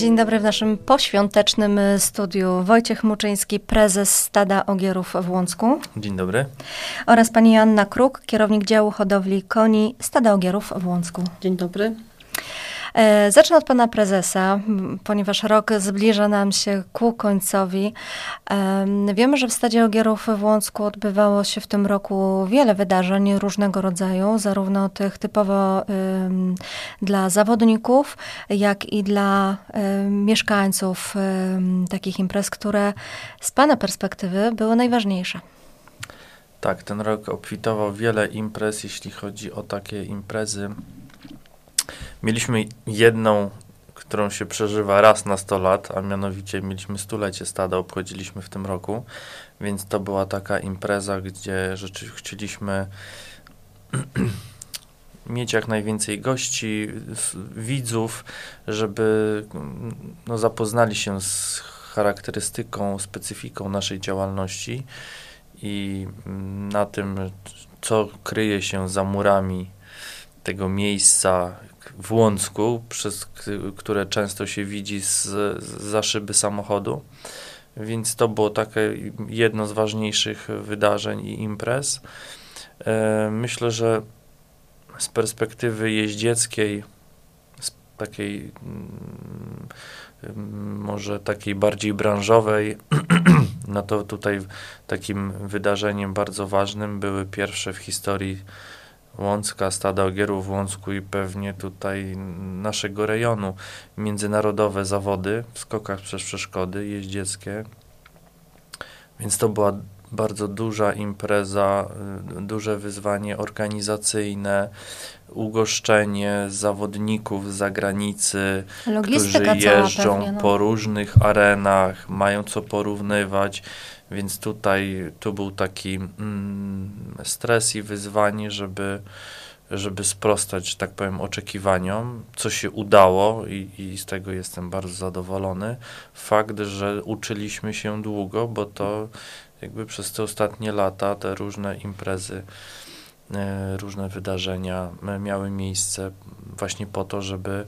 Dzień dobry w naszym poświątecznym studiu Wojciech Muczyński, prezes Stada Ogierów w Łącku. Dzień dobry. Oraz pani Joanna Kruk, kierownik działu hodowli koni Stada Ogierów w Łącku. Dzień dobry. E, zacznę od pana prezesa, ponieważ rok zbliża nam się ku końcowi. Wiemy, że w Stadzie Ogierów w Łącku odbywało się w tym roku wiele wydarzeń różnego rodzaju, zarówno tych typowo dla zawodników, jak i dla mieszkańców takich imprez, które z pana perspektywy były najważniejsze. Tak, ten rok obfitował wiele imprez, jeśli chodzi o takie imprezy Mieliśmy jedną, którą się przeżywa raz na 100 lat, a mianowicie mieliśmy stulecie stada, obchodziliśmy w tym roku, więc to była taka impreza, gdzie rzeczywiście chcieliśmy mieć jak najwięcej gości, widzów, żeby no, zapoznali się z charakterystyką, specyfiką naszej działalności. I na tym, co kryje się za murami tego miejsca, w Łącku, przez które często się widzi z, za szyby samochodu. Więc to było takie jedno z ważniejszych wydarzeń i imprez. E, myślę, że z perspektywy jeździeckiej, z takiej mm, może takiej bardziej branżowej, no to tutaj takim wydarzeniem bardzo ważnym były pierwsze w historii Łącka, stada ogierów w Łącku i pewnie tutaj naszego rejonu międzynarodowe zawody w skokach przez przeszkody jeździeckie. Więc to była bardzo duża impreza, y, duże wyzwanie organizacyjne, ugoszczenie zawodników z zagranicy, Logistyka którzy jeżdżą pewnie, no. po różnych arenach, mają co porównywać. Więc tutaj tu był taki mm, stres i wyzwanie, żeby, żeby sprostać, że tak powiem, oczekiwaniom, co się udało i, i z tego jestem bardzo zadowolony. Fakt, że uczyliśmy się długo, bo to jakby przez te ostatnie lata te różne imprezy, e, różne wydarzenia miały miejsce właśnie po to, żeby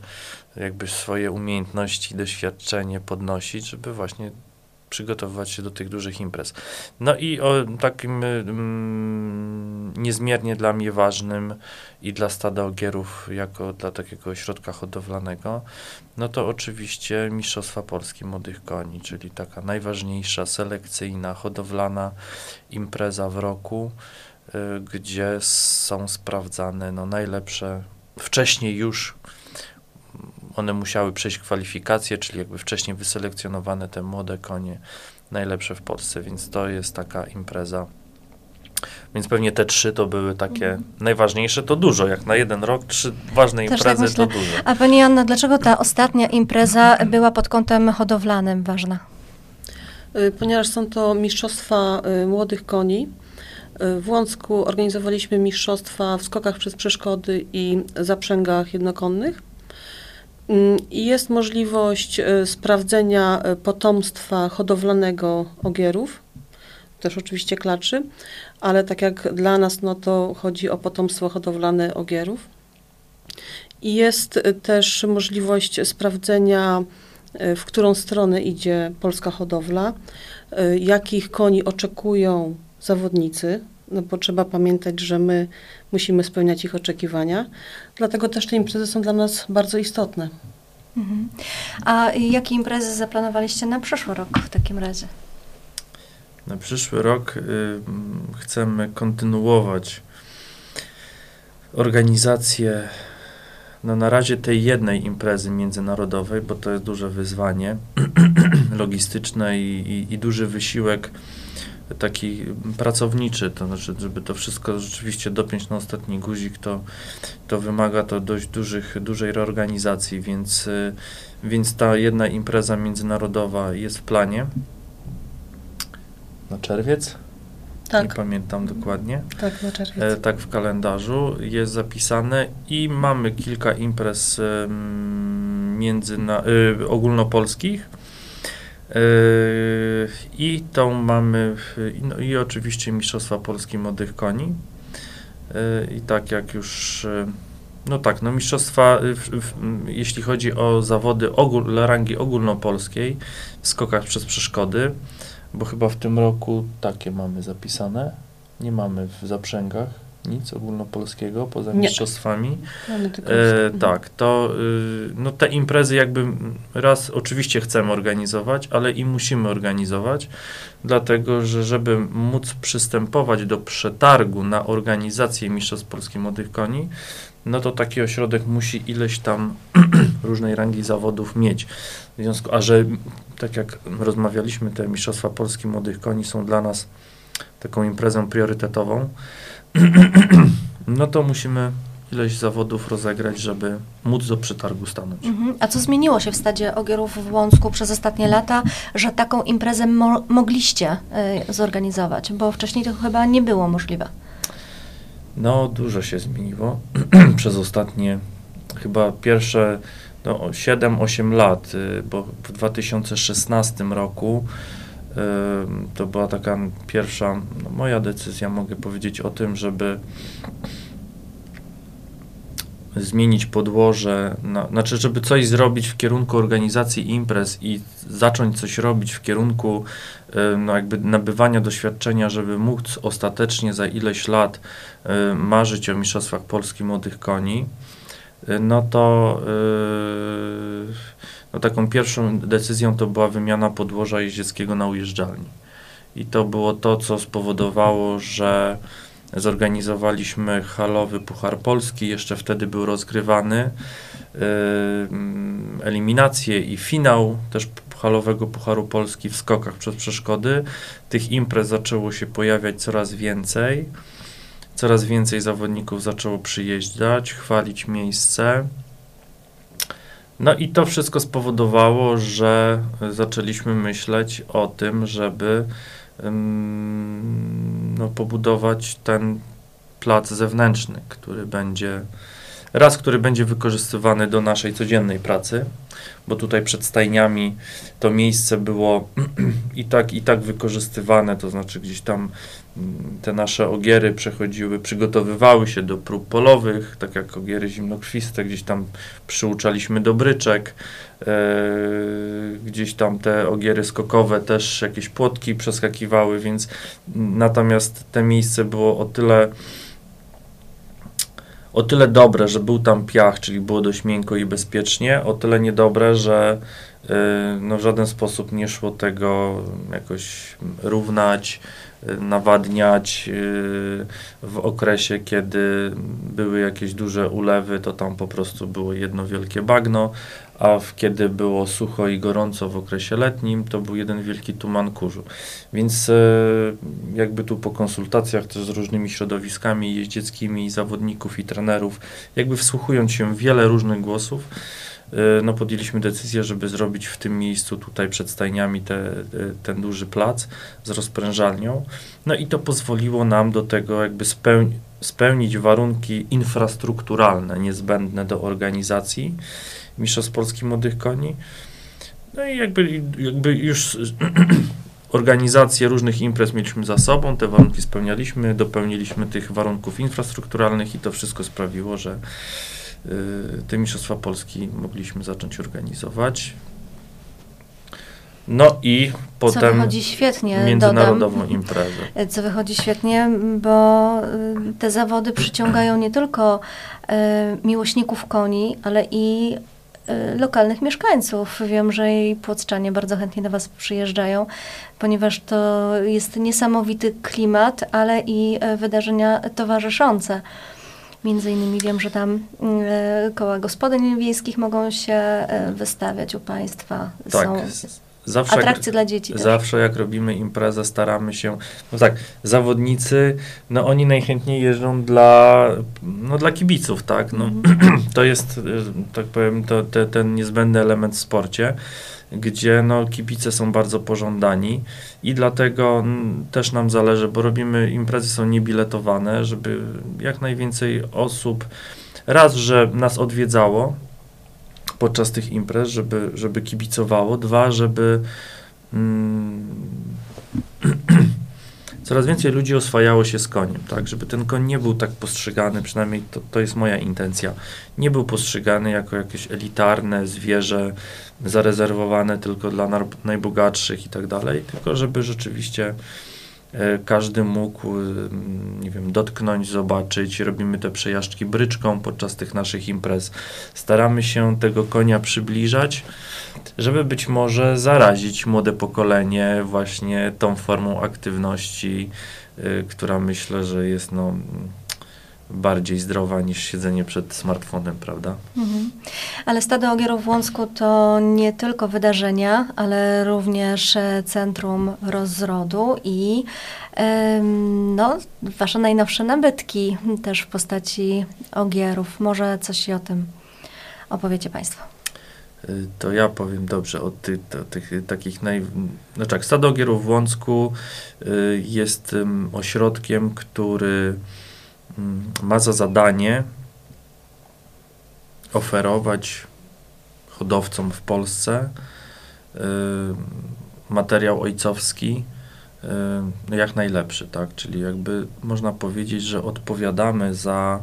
jakby swoje umiejętności, doświadczenie podnosić, żeby właśnie przygotowywać się do tych dużych imprez. No i o takim mm, niezmiernie dla mnie ważnym i dla stada ogierów, jako dla takiego ośrodka hodowlanego, no to oczywiście Mistrzostwa Polski Młodych Koni, czyli taka najważniejsza, selekcyjna, hodowlana impreza w roku, y, gdzie są sprawdzane no, najlepsze, wcześniej już one musiały przejść kwalifikacje, czyli jakby wcześniej wyselekcjonowane te młode konie najlepsze w Polsce, więc to jest taka impreza. Więc pewnie te trzy to były takie mhm. najważniejsze, to dużo, jak na jeden rok trzy ważne Też tak imprezy tak to dużo. A Pani Anna, dlaczego ta ostatnia impreza była pod kątem hodowlanym ważna? Y, ponieważ są to mistrzostwa y, młodych koni. Y, w Łącku organizowaliśmy mistrzostwa w skokach przez przeszkody i zaprzęgach jednokonnych. Mm, jest możliwość e, sprawdzenia e, potomstwa hodowlanego ogierów, też oczywiście klaczy, ale tak jak dla nas, no to chodzi o potomstwo hodowlane ogierów. I jest e, też możliwość sprawdzenia, w którą stronę idzie polska hodowla, jakich koni oczekują zawodnicy, no bo trzeba pamiętać, że my musimy spełniać ich oczekiwania. Dlatego też te imprezy są dla nas bardzo istotne. Mhm. A jakie imprezy zaplanowaliście na przyszły rok w takim razie? Na przyszły rok y, chcemy kontynuować organizację no na razie tej jednej imprezy międzynarodowej, bo to jest duże wyzwanie logistyczne i, i, i duży wysiłek taki pracowniczy, to znaczy, żeby to wszystko rzeczywiście dopiąć na ostatni guzik, to, to wymaga to dość dużych, dużej reorganizacji, więc, y, więc ta jedna impreza międzynarodowa jest w planie na czerwiec. Tak. Nie pamiętam dokładnie. Tak, na czerwiec. E, tak w kalendarzu jest zapisane i mamy kilka imprez y, między y, ogólnopolskich I tą mamy, no i oczywiście Mistrzostwa Polski Młodych Koni. Yy, I tak jak już no tak, no mistrzostwa, w, w, jeśli chodzi o zawody ogól, rangi ogólnopolskiej w skokach przez przeszkody, bo chyba w tym roku takie mamy zapisane, nie mamy w zaprzęgach nic ogólnopolskiego poza Nie. mistrzostwami. E, mhm. tak, to y, no te imprezy jakby raz oczywiście chcemy organizować, ale i musimy organizować, dlatego że żeby móc przystępować do przetargu na organizację Mistrzostw Polski Młodych Koni, no to taki ośrodek musi ileś tam różnej rangi zawodów mieć. W związku, a że tak jak rozmawialiśmy, te Mistrzostwa Polski Młodych Koni są dla nas taką imprezą priorytetową, no to musimy ileś zawodów rozegrać, żeby móc do przetargu stanąć. Mhm. A co zmieniło się w stadzie Ogierów w Łącku przez ostatnie lata, że taką imprezę mo mogliście y, zorganizować? Bo wcześniej to chyba nie było możliwe. No, dużo się zmieniło przez ostatnie chyba pierwsze no, 7-8 lat, y, bo w 2016 roku to była taka pierwsza no, moja decyzja, mogę powiedzieć o tym, żeby zmienić podłoże, na, znaczy, żeby coś zrobić w kierunku organizacji imprez i zacząć coś robić w kierunku no, jakby nabywania doświadczenia, żeby móc ostatecznie za ileś lat marzyć o Mistrzostwach Polski Młodych Koni, no to y, no, taką pierwszą decyzją to była wymiana podłoża jeździeckiego na ujeżdżalni. I to było to, co spowodowało, że zorganizowaliśmy halowy Puchar Polski, jeszcze wtedy był rozgrywany, yy, i finał też halowego Pucharu Polski w skokach przez przeszkody. Tych imprez zaczęło się pojawiać coraz więcej. Coraz więcej zawodników zaczęło przyjeżdżać, chwalić miejsce. No i to wszystko spowodowało, że zaczęliśmy myśleć o tym, żeby no, pobudować ten plac zewnętrzny, który będzie raz, który będzie wykorzystywany do naszej codziennej pracy, bo tutaj przed stajniami to miejsce było i tak, i tak wykorzystywane, to znaczy gdzieś tam mm, te nasze ogiery przechodziły, przygotowywały się do prób polowych, tak jak ogiery zimnokrwiste, gdzieś tam przyuczaliśmy do bryczek, e, gdzieś tam te ogiery skokowe też jakieś płotki przeskakiwały, więc natomiast te miejsce było o tyle o tyle dobre, że był tam piach, czyli było dość miękko i bezpiecznie, o tyle niedobre, że y, no, w żaden sposób nie szło tego jakoś równać, y, nawadniać y, w okresie, kiedy były jakieś duże ulewy, to tam po prostu było jedno wielkie bagno, a kiedy było sucho i gorąco w okresie letnim, to był jeden wielki tuman kurzu. Więc e, jakby tu po konsultacjach też z różnymi środowiskami jeździeckimi, zawodników i trenerów, jakby wsłuchując się w wiele różnych głosów, e, no podjęliśmy decyzję, żeby zrobić w tym miejscu tutaj przed stajniami te, e, ten duży plac z rozprężalnią. No i to pozwoliło nam do tego jakby spełni, spełnić warunki infrastrukturalne niezbędne do organizacji Mistrzostw Polski Młodych Koni. No i jakby, jakby już organizację różnych imprez mieliśmy za sobą, te warunki spełnialiśmy, dopełniliśmy tych warunków infrastrukturalnych i to wszystko sprawiło, że y, te Mistrzostwa Polski mogliśmy zacząć organizować. No i Co potem wychodzi świetnie, międzynarodową dodam. imprezę. Co wychodzi świetnie, bo y, te zawody przyciągają nie tylko y, miłośników koni, ale i lokalnych mieszkańców. Wiem, że i płocczanie bardzo chętnie do Was przyjeżdżają, ponieważ to jest niesamowity klimat, ale i e, wydarzenia towarzyszące. Między innymi wiem, że tam e, koła gospodyń wiejskich mogą się e, wystawiać u Państwa. Tak, Są zawsze atrakcje dla dzieci też. Zawsze jak robimy imprezę, staramy się. No tak, zawodnicy, no oni najchętniej jeżdżą dla, no dla kibiców, tak? No, Mhm. to jest, y, tak powiem, to, te, ten niezbędny element w sporcie, gdzie no, kibice są bardzo pożądani i dlatego też nam zależy, bo robimy, imprezy są niebiletowane, żeby jak najwięcej osób, raz, że nas odwiedzało, podczas tych imprez, żeby, żeby kibicowało. Dwa, żeby mm, coraz więcej ludzi oswajało się z koniem, tak, żeby ten koń nie był tak postrzegany, przynajmniej to, to jest moja intencja, nie był postrzegany jako jakieś elitarne zwierzę zarezerwowane tylko dla najbogatszych i tak dalej, tylko żeby rzeczywiście każdy mógł, nie wiem, dotknąć, zobaczyć. Robimy te przejażdżki bryczką podczas tych naszych imprez. Staramy się tego konia przybliżać, żeby być może zarazić młode pokolenie właśnie tą formą aktywności, y, która myślę, że jest no, bardziej zdrowa niż siedzenie przed smartfonem, prawda? Mhm. Ale Stado Ogierów w Łącku to nie tylko wydarzenia, ale również e, centrum rozrodu i no, wasze najnowsze nabytki też w postaci ogierów. Może coś o tym opowiecie Państwo. Y, to ja powiem dobrze o tych, tych takich naj... No tak, Stado Ogierów w Łącku y, jest ośrodkiem, który ma za zadanie oferować hodowcom w Polsce y, materiał ojcowski no jak najlepszy, tak? Czyli jakby można powiedzieć, że odpowiadamy za,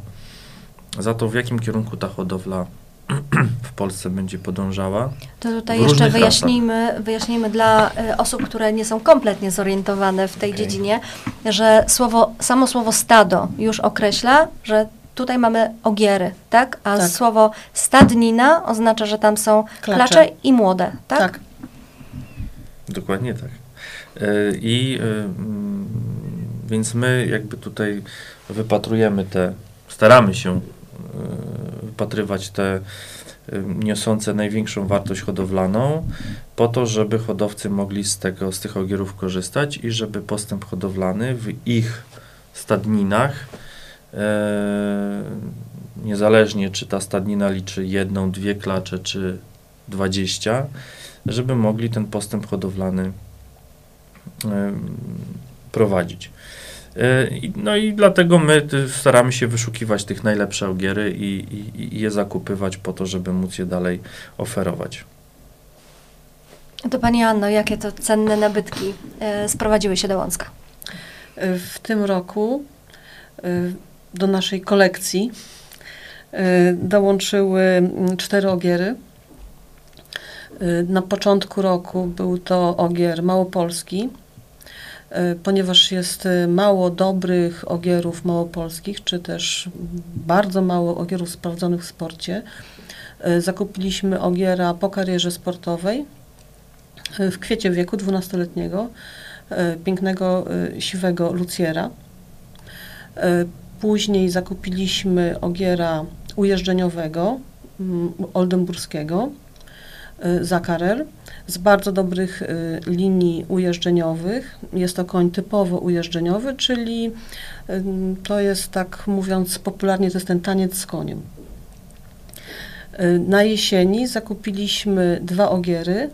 za to, w jakim kierunku ta hodowla w Polsce będzie podążała. To tutaj jeszcze wyjaśnijmy, wyjaśnijmy dla y, osób, które nie są kompletnie zorientowane w tej okay. dziedzinie, że słowo, samo słowo stado już określa, że tutaj mamy ogiery, tak? A tak. słowo stadnina oznacza, że tam są klacze, klacze i młode, tak? Tak. Dokładnie tak. Y, I y, więc my jakby tutaj wypatrujemy te, staramy się wypatrywać te y, niosące największą wartość hodowlaną, po to, żeby hodowcy mogli z tego, z tych ogierów korzystać i żeby postęp hodowlany w ich stadninach, e, niezależnie czy ta stadnina liczy jedną, dwie klacze, czy dwadzieścia, żeby mogli ten postęp hodowlany e, prowadzić. E, no i dlatego my staramy się wyszukiwać tych najlepsze ogiery i, i, i je zakupywać po to, żeby móc je dalej oferować. To Pani Anno, jakie to cenne nabytki e, sprowadziły się do Łącka? W tym roku e, do naszej kolekcji dołączyły cztery ogiery. Na początku roku był to ogier małopolski, E, ponieważ jest e, mało dobrych ogierów małopolskich, czy też bardzo mało ogierów sprawdzonych w sporcie. E, zakupiliśmy ogiera po karierze sportowej w kwiecie wieku 12-letniego, pięknego, siwego Luciera. Później zakupiliśmy ogiera ujeżdżeniowego, mm, oldenburskiego, Zakarel z bardzo dobrych y, linii ujeżdżeniowych. Jest to koń typowo ujeżdżeniowy, czyli y, to jest tak mówiąc popularnie, to jest ten taniec z koniem. Y, na jesieni zakupiliśmy dwa ogiery.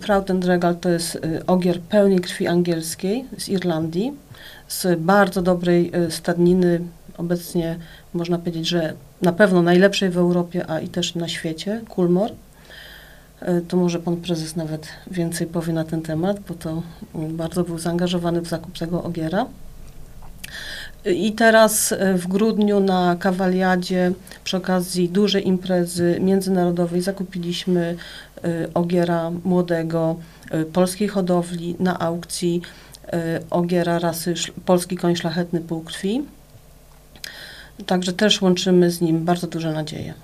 Proud and Regal to jest ogier pełnej krwi angielskiej z Irlandii, z bardzo dobrej stadniny, obecnie można powiedzieć, że na pewno najlepszej w Europie, a i też na świecie, Kulmor. E, to może pan prezes nawet więcej powie na ten temat, bo to bardzo był zaangażowany w zakup tego ogiera. I teraz e, w grudniu na Kawaliadzie przy okazji dużej imprezy międzynarodowej zakupiliśmy e, ogiera młodego polskiej hodowli na aukcji ogiera rasy polski koń szlachetny półkrwi. Także też łączymy z nim bardzo duże nadzieje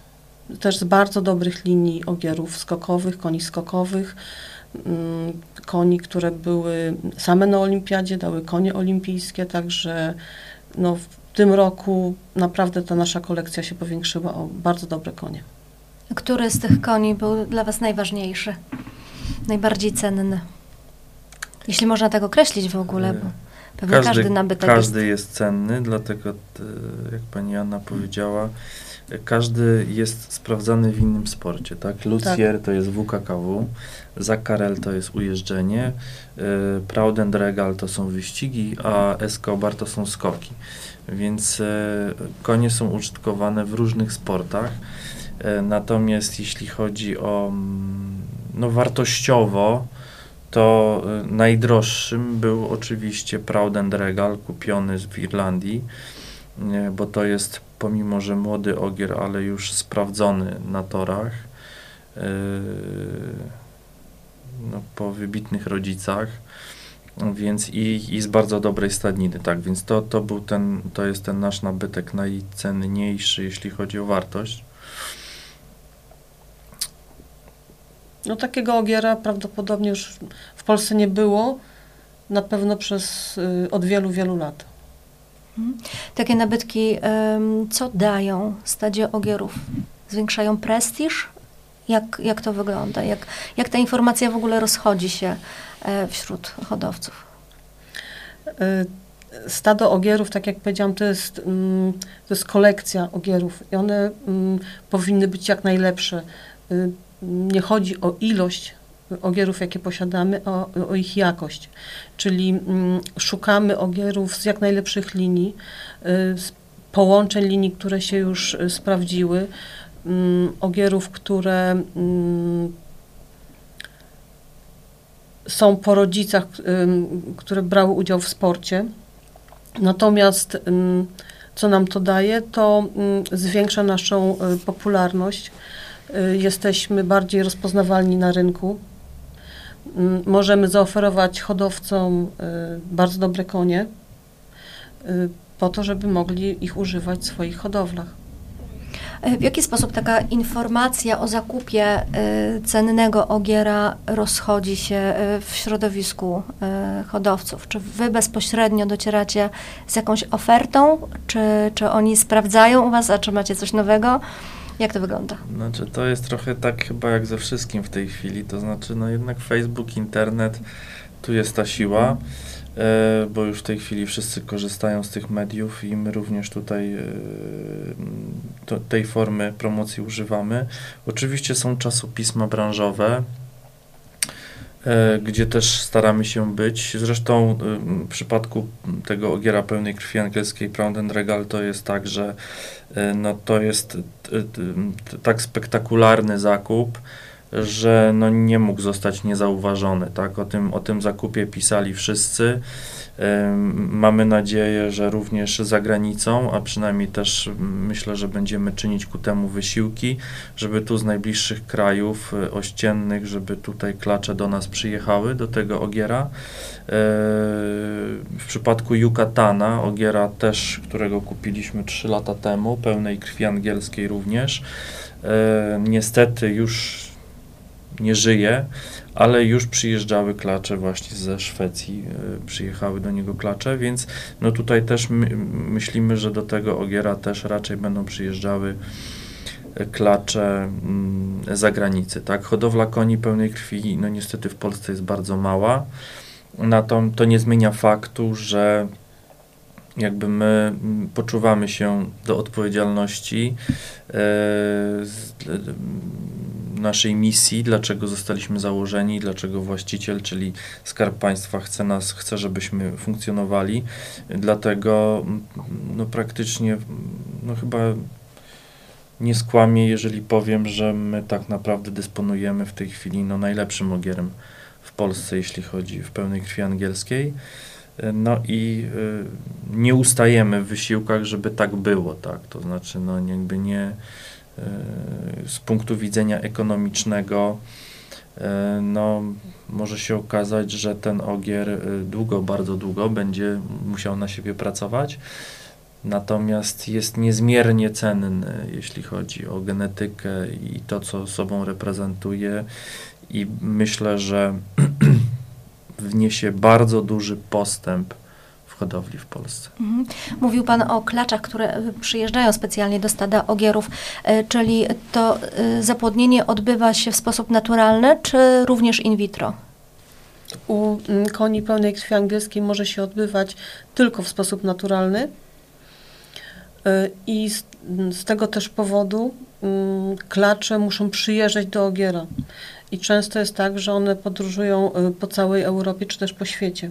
też z bardzo dobrych linii ogierów skokowych, koni skokowych, mm, koni, które były same na olimpiadzie, dały konie olimpijskie, także no, w tym roku naprawdę ta nasza kolekcja się powiększyła o bardzo dobre konie. Który z tych koni był dla Was najważniejszy, najbardziej cenny? Jeśli można tak określić w ogóle, bo pewnie każdy, każdy nabytek Każdy jest... jest cenny, dlatego jak Pani Anna powiedziała, każdy jest sprawdzany w innym sporcie, tak? Lucier tak. to jest WKKW, Zakarel to jest ujeżdżenie, y, Proud and Regal to są wyścigi, a Escobar to są skoki. Więc y, konie są użytkowane w różnych sportach. Y, natomiast jeśli chodzi o mm, no, wartościowo, to y, najdroższym był oczywiście Proud Regal kupiony w Irlandii, y, bo to jest pomimo, że młody ogier, ale już sprawdzony na torach y, no, po wybitnych rodzicach więc i, i z bardzo dobrej stadniny, tak, więc to, to był ten, to jest ten nasz nabytek najcenniejszy, jeśli chodzi o wartość. No takiego ogiera prawdopodobnie już w Polsce nie było, na pewno przez y, od wielu, wielu lat. Mhm. Takie nabytki, co dają stadzie ogierów? Zwiększają prestiż? Jak, jak to wygląda? Jak, jak ta informacja w ogóle rozchodzi się e, wśród hodowców? Y, stado ogierów, tak jak powiedziałam, to jest, mm, to jest kolekcja ogierów i one mm, powinny być jak najlepsze. Y, nie chodzi o ilość ogierów, jakie posiadamy, a o ich jakość. Czyli mm, szukamy ogierów z jak najlepszych linii, y, z połączeń linii, które się już y, sprawdziły, mm, ogierów, które mm, są po rodzicach, które brały udział w sporcie. Natomiast co nam to daje, to zwiększa naszą y, popularność Y, jesteśmy bardziej rozpoznawalni na rynku. Mm, możemy zaoferować hodowcom y, bardzo dobre konie y, po to, żeby mogli ich używać w swoich hodowlach. E, w jaki sposób taka informacja o zakupie cennego ogiera rozchodzi się w środowisku hodowców? Czy wy bezpośrednio docieracie z jakąś ofertą, czy, czy oni sprawdzają u was, a czy macie coś nowego? Jak to wygląda? Znaczy, to jest trochę tak chyba jak ze wszystkim w tej chwili, to znaczy, no jednak Facebook, internet, tu jest ta siła, e, bo już w tej chwili wszyscy korzystają z tych mediów i my również tutaj e, tej formy promocji używamy. Oczywiście są czasopisma branżowe, gdzie też staramy się być. Zresztą e, w przypadku tego ogiera pełnej krwi angielskiej Proud and Regal to jest tak, że e, no, to jest tak spektakularny zakup, że no, nie mógł zostać niezauważony. Tak? O, tym, o tym zakupie pisali wszyscy. Mamy nadzieję, że również za granicą, a przynajmniej też myślę, że będziemy czynić ku temu wysiłki, żeby tu z najbliższych krajów e, ościennych, żeby tutaj klacze do nas przyjechały, do tego ogiera. E, w przypadku Yucatana, ogiera też, którego kupiliśmy 3 lata temu, pełnej krwi angielskiej również, e, niestety już nie żyje, ale już przyjeżdżały klacze właśnie ze Szwecji, e, przyjechały do niego klacze, więc no tutaj też my, myślimy, że do tego ogiera też raczej będą przyjeżdżały e, klacze mm, zagranicy, tak? Hodowla koni pełnej krwi, no niestety w Polsce jest bardzo mała, na to, to nie zmienia faktu, że jakby my mm, poczuwamy się do odpowiedzialności e, naszej misji, dlaczego zostaliśmy założeni, dlaczego właściciel, czyli Skarb Państwa chce nas, chce, żebyśmy funkcjonowali. Dlatego no, praktycznie no, chyba nie skłamię, jeżeli powiem, że my tak naprawdę dysponujemy w tej chwili no, najlepszym ogierem w Polsce, jeśli chodzi w pełnej krwi angielskiej. No i y, nie ustajemy w wysiłkach, żeby tak było, tak? To znaczy, no jakby nie, z punktu widzenia ekonomicznego, e, no, może się okazać, że ten ogier e, długo, bardzo długo będzie musiał na siebie pracować. Natomiast jest niezmiernie cenny, jeśli chodzi o genetykę i to, co sobą reprezentuje, i myślę, że wniesie bardzo duży postęp hodowli w Polsce. Mhm. Mówił Pan o klaczach, które przyjeżdżają specjalnie do stada ogierów, e, czyli to e, zapłodnienie odbywa się w sposób naturalny, czy również in vitro? U mm, koni pełnej krwi angielskiej może się odbywać tylko w sposób naturalny. E, I z, z tego też powodu mm, klacze muszą przyjeżdżać do ogiera. I często jest tak, że one podróżują po całej Europie czy też po świecie.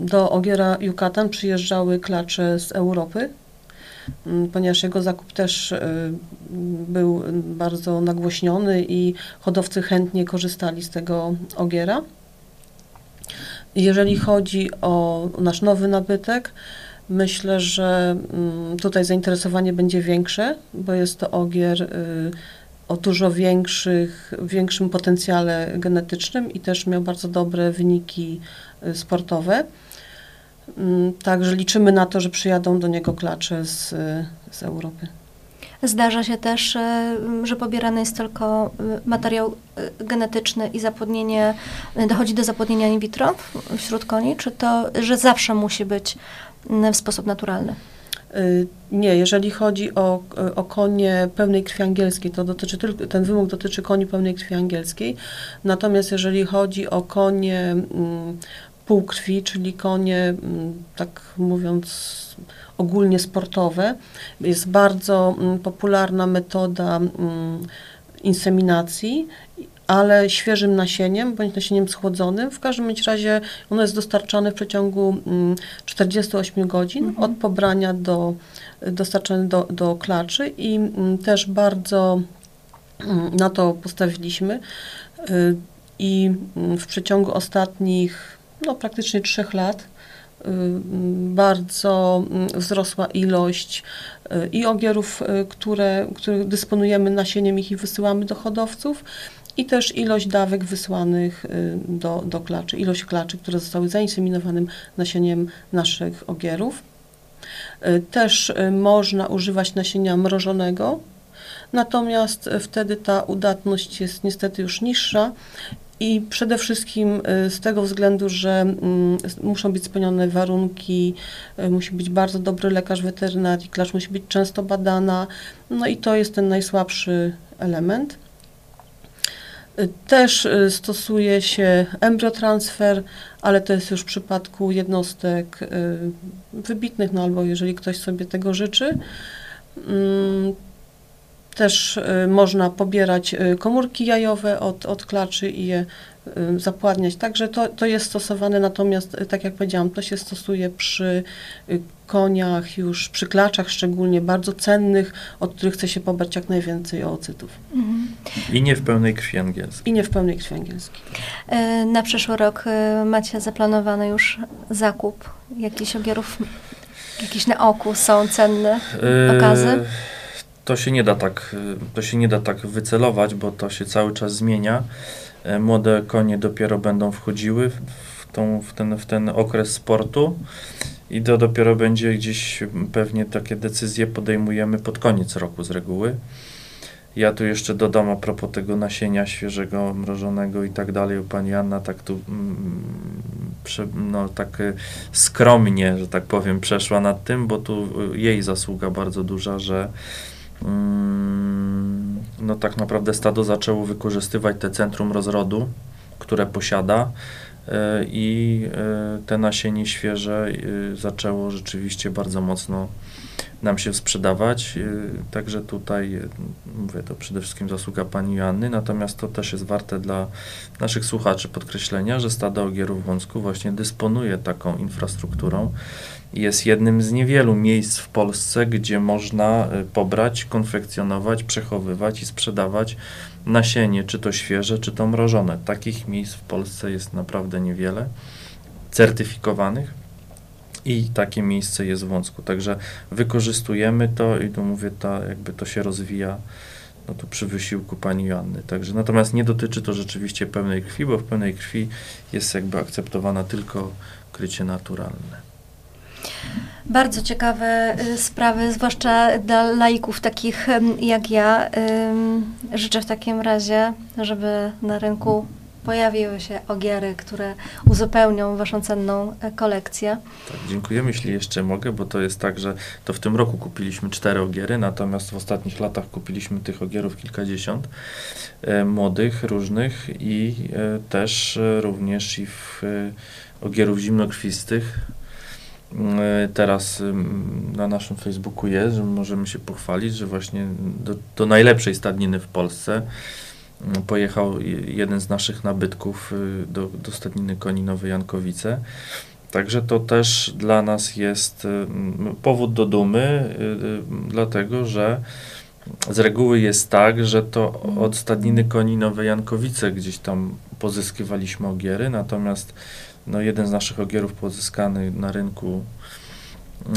Do Ogiera Yucatan przyjeżdżały klacze z Europy. mm, ponieważ jego zakup też y, był bardzo nagłośniony i hodowcy chętnie korzystali z tego ogiera. Jeżeli chodzi o nasz nowy nabytek, myślę, że mm, tutaj zainteresowanie będzie większe, bo jest to ogier y, o dużo większych, większym potencjale genetycznym i też miał bardzo dobre wyniki sportowe. Mm, także liczymy na to, że przyjadą do niego klacze z, z Europy. Zdarza się też, e, że pobierany jest tylko e, materiał e, genetyczny i zapłodnienie, dochodzi do zapłodnienia in vitro wśród koni, czy to, że zawsze musi być w sposób naturalny? Nie, jeżeli chodzi o, o konie pełnej krwi angielskiej, to dotyczy tylko, ten wymóg dotyczy koni pełnej krwi angielskiej. Natomiast jeżeli chodzi o konie mm, półkrwi, czyli konie, mm, tak mówiąc ogólnie sportowe. Jest bardzo mm, popularna metoda mm, inseminacji, ale świeżym nasieniem bądź nasieniem schłodzonym. W każdym razie ono jest dostarczane w przeciągu 48 mm, godzin mhm. od pobrania do dostarczane do, do klaczy i też bardzo na to postawiliśmy y, i w przeciągu ostatnich no, praktycznie trzech lat bardzo mm, wzrosła ilość y, i ogierów, y, które, które dysponujemy nasieniem ich i wysyłamy do hodowców, i też ilość dawek wysłanych y, do, do klaczy, ilość klaczy, które zostały zainseminowanym nasieniem naszych ogierów. Też można używać nasienia mrożonego, natomiast wtedy ta udatność jest niestety już niższa i przede wszystkim y, z tego względu, że mm, muszą być spełnione warunki, y, musi być bardzo dobry lekarz weterynarii, klacz musi być często badana, no i to jest ten najsłabszy element. Y, też stosuje się embryotransfer, ale to jest już w przypadku jednostek wybitnych, no albo jeżeli ktoś sobie tego życzy. Też y, można pobierać y, komórki jajowe od, od klaczy i je y, zapładniać. Także to, to jest stosowane, natomiast tak jak powiedziałam, to się stosuje przy koniach, już przy klaczach szczególnie, bardzo cennych, od których chce się pobrać jak najwięcej oocytów. Mhm. I nie w pełnej krwi angielskiej. I nie w pełnej krwi angielskiej. Na przyszły rok macie zaplanowany już zakup jakichś ogierów, jakieś na oku są cenne okazy? To się nie da tak, to się nie da tak wycelować, bo to się cały czas zmienia. E, młode konie dopiero będą wchodziły w, tą, w, ten, w ten okres sportu i to dopiero będzie gdzieś pewnie takie decyzje podejmujemy pod koniec roku z reguły. Ja tu jeszcze dodam a propos tego nasienia świeżego, mrożonego i tak dalej, pani Anna tak tu mm, no, tak e, skromnie, że tak powiem, przeszła nad tym, bo tu jej zasługa bardzo duża, że no tak naprawdę stado zaczęło wykorzystywać te centrum rozrodu, które posiada e, i e, te nasienie świeże e, zaczęło rzeczywiście bardzo mocno nam się sprzedawać. Także tutaj mówię to przede wszystkim zasługa pani Joanny, natomiast to też jest warte dla naszych słuchaczy podkreślenia, że stada Ogierów w Wąsku właśnie dysponuje taką infrastrukturą, jest jednym z niewielu miejsc w Polsce, gdzie można y, pobrać, konfekcjonować, przechowywać i sprzedawać nasienie, czy to świeże, czy to mrożone. Takich miejsc w Polsce jest naprawdę niewiele, certyfikowanych i takie miejsce jest w Wąsku. Także wykorzystujemy to i tu mówię, to jakby to się rozwija no to przy wysiłku pani Joanny. Także natomiast nie dotyczy to rzeczywiście pełnej krwi, bo w pełnej krwi jest jakby akceptowana tylko krycie naturalne. Bardzo ciekawe y, sprawy, zwłaszcza dla laików takich jak ja. Życzę w takim razie, żeby na rynku pojawiły się ogiery, które uzupełnią Waszą cenną e, kolekcję. Tak, dziękujemy, jeśli jeszcze mogę, bo to jest tak, że to w tym roku kupiliśmy cztery ogiery, natomiast w ostatnich latach kupiliśmy tych ogierów kilkadziesiąt, e, młodych, różnych i e, też e, również i w e, ogierów zimnokrwistych, E, teraz na naszym Facebooku jest, że możemy się pochwalić, że właśnie do, do najlepszej stadniny w Polsce pojechał jeden z naszych nabytków y, do, do stadniny koni Nowe Jankowice. Także to też dla nas jest y, powód do dumy, y, dlatego że z reguły jest tak, że to od stadniny koni Nowe Jankowice gdzieś tam pozyskiwaliśmy ogiery, natomiast no, jeden z naszych ogierów pozyskany na rynku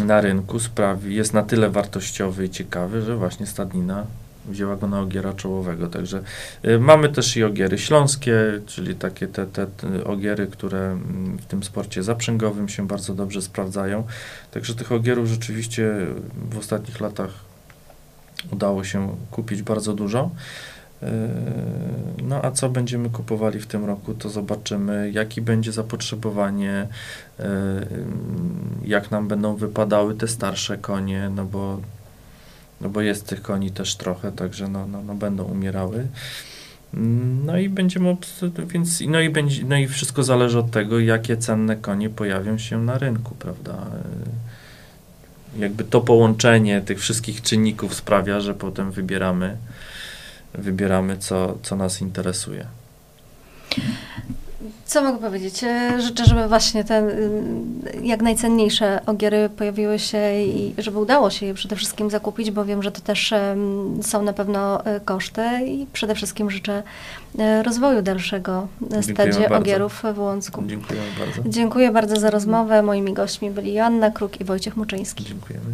na rynku sprawi, jest na tyle wartościowy i ciekawy, że właśnie stadnina wzięła go na ogiera czołowego. Także y, mamy też i ogiery śląskie, czyli takie te, te, te ogiery, które mm, w tym sporcie zaprzęgowym się bardzo dobrze sprawdzają. Także tych ogierów rzeczywiście w ostatnich latach udało się kupić bardzo dużo. Y, No a co będziemy kupowali w tym roku, to zobaczymy, jakie będzie zapotrzebowanie, y, jak nam będą wypadały te starsze konie, no bo, no bo jest tych koni też trochę, także no, no, no będą umierały. Mm, No i będziemy, więc, no i będzie, no i wszystko zależy od tego, jakie cenne konie pojawią się na rynku, prawda? Y, Jakby to połączenie tych wszystkich czynników sprawia, że potem wybieramy, wybieramy co, co nas interesuje. Co mogę powiedzieć? E, Życzę, żeby właśnie te y, jak najcenniejsze ogiery pojawiły się i żeby udało się je przede wszystkim zakupić, bo wiem, że to też są na pewno e, koszty i przede wszystkim życzę e, rozwoju dalszego stadzie bardzo. ogierów w Łącku. Dziękujemy bardzo. Dziękuję bardzo za rozmowę. Moimi gośćmi byli Joanna Kruk i Wojciech Muczyński. Dziękujemy.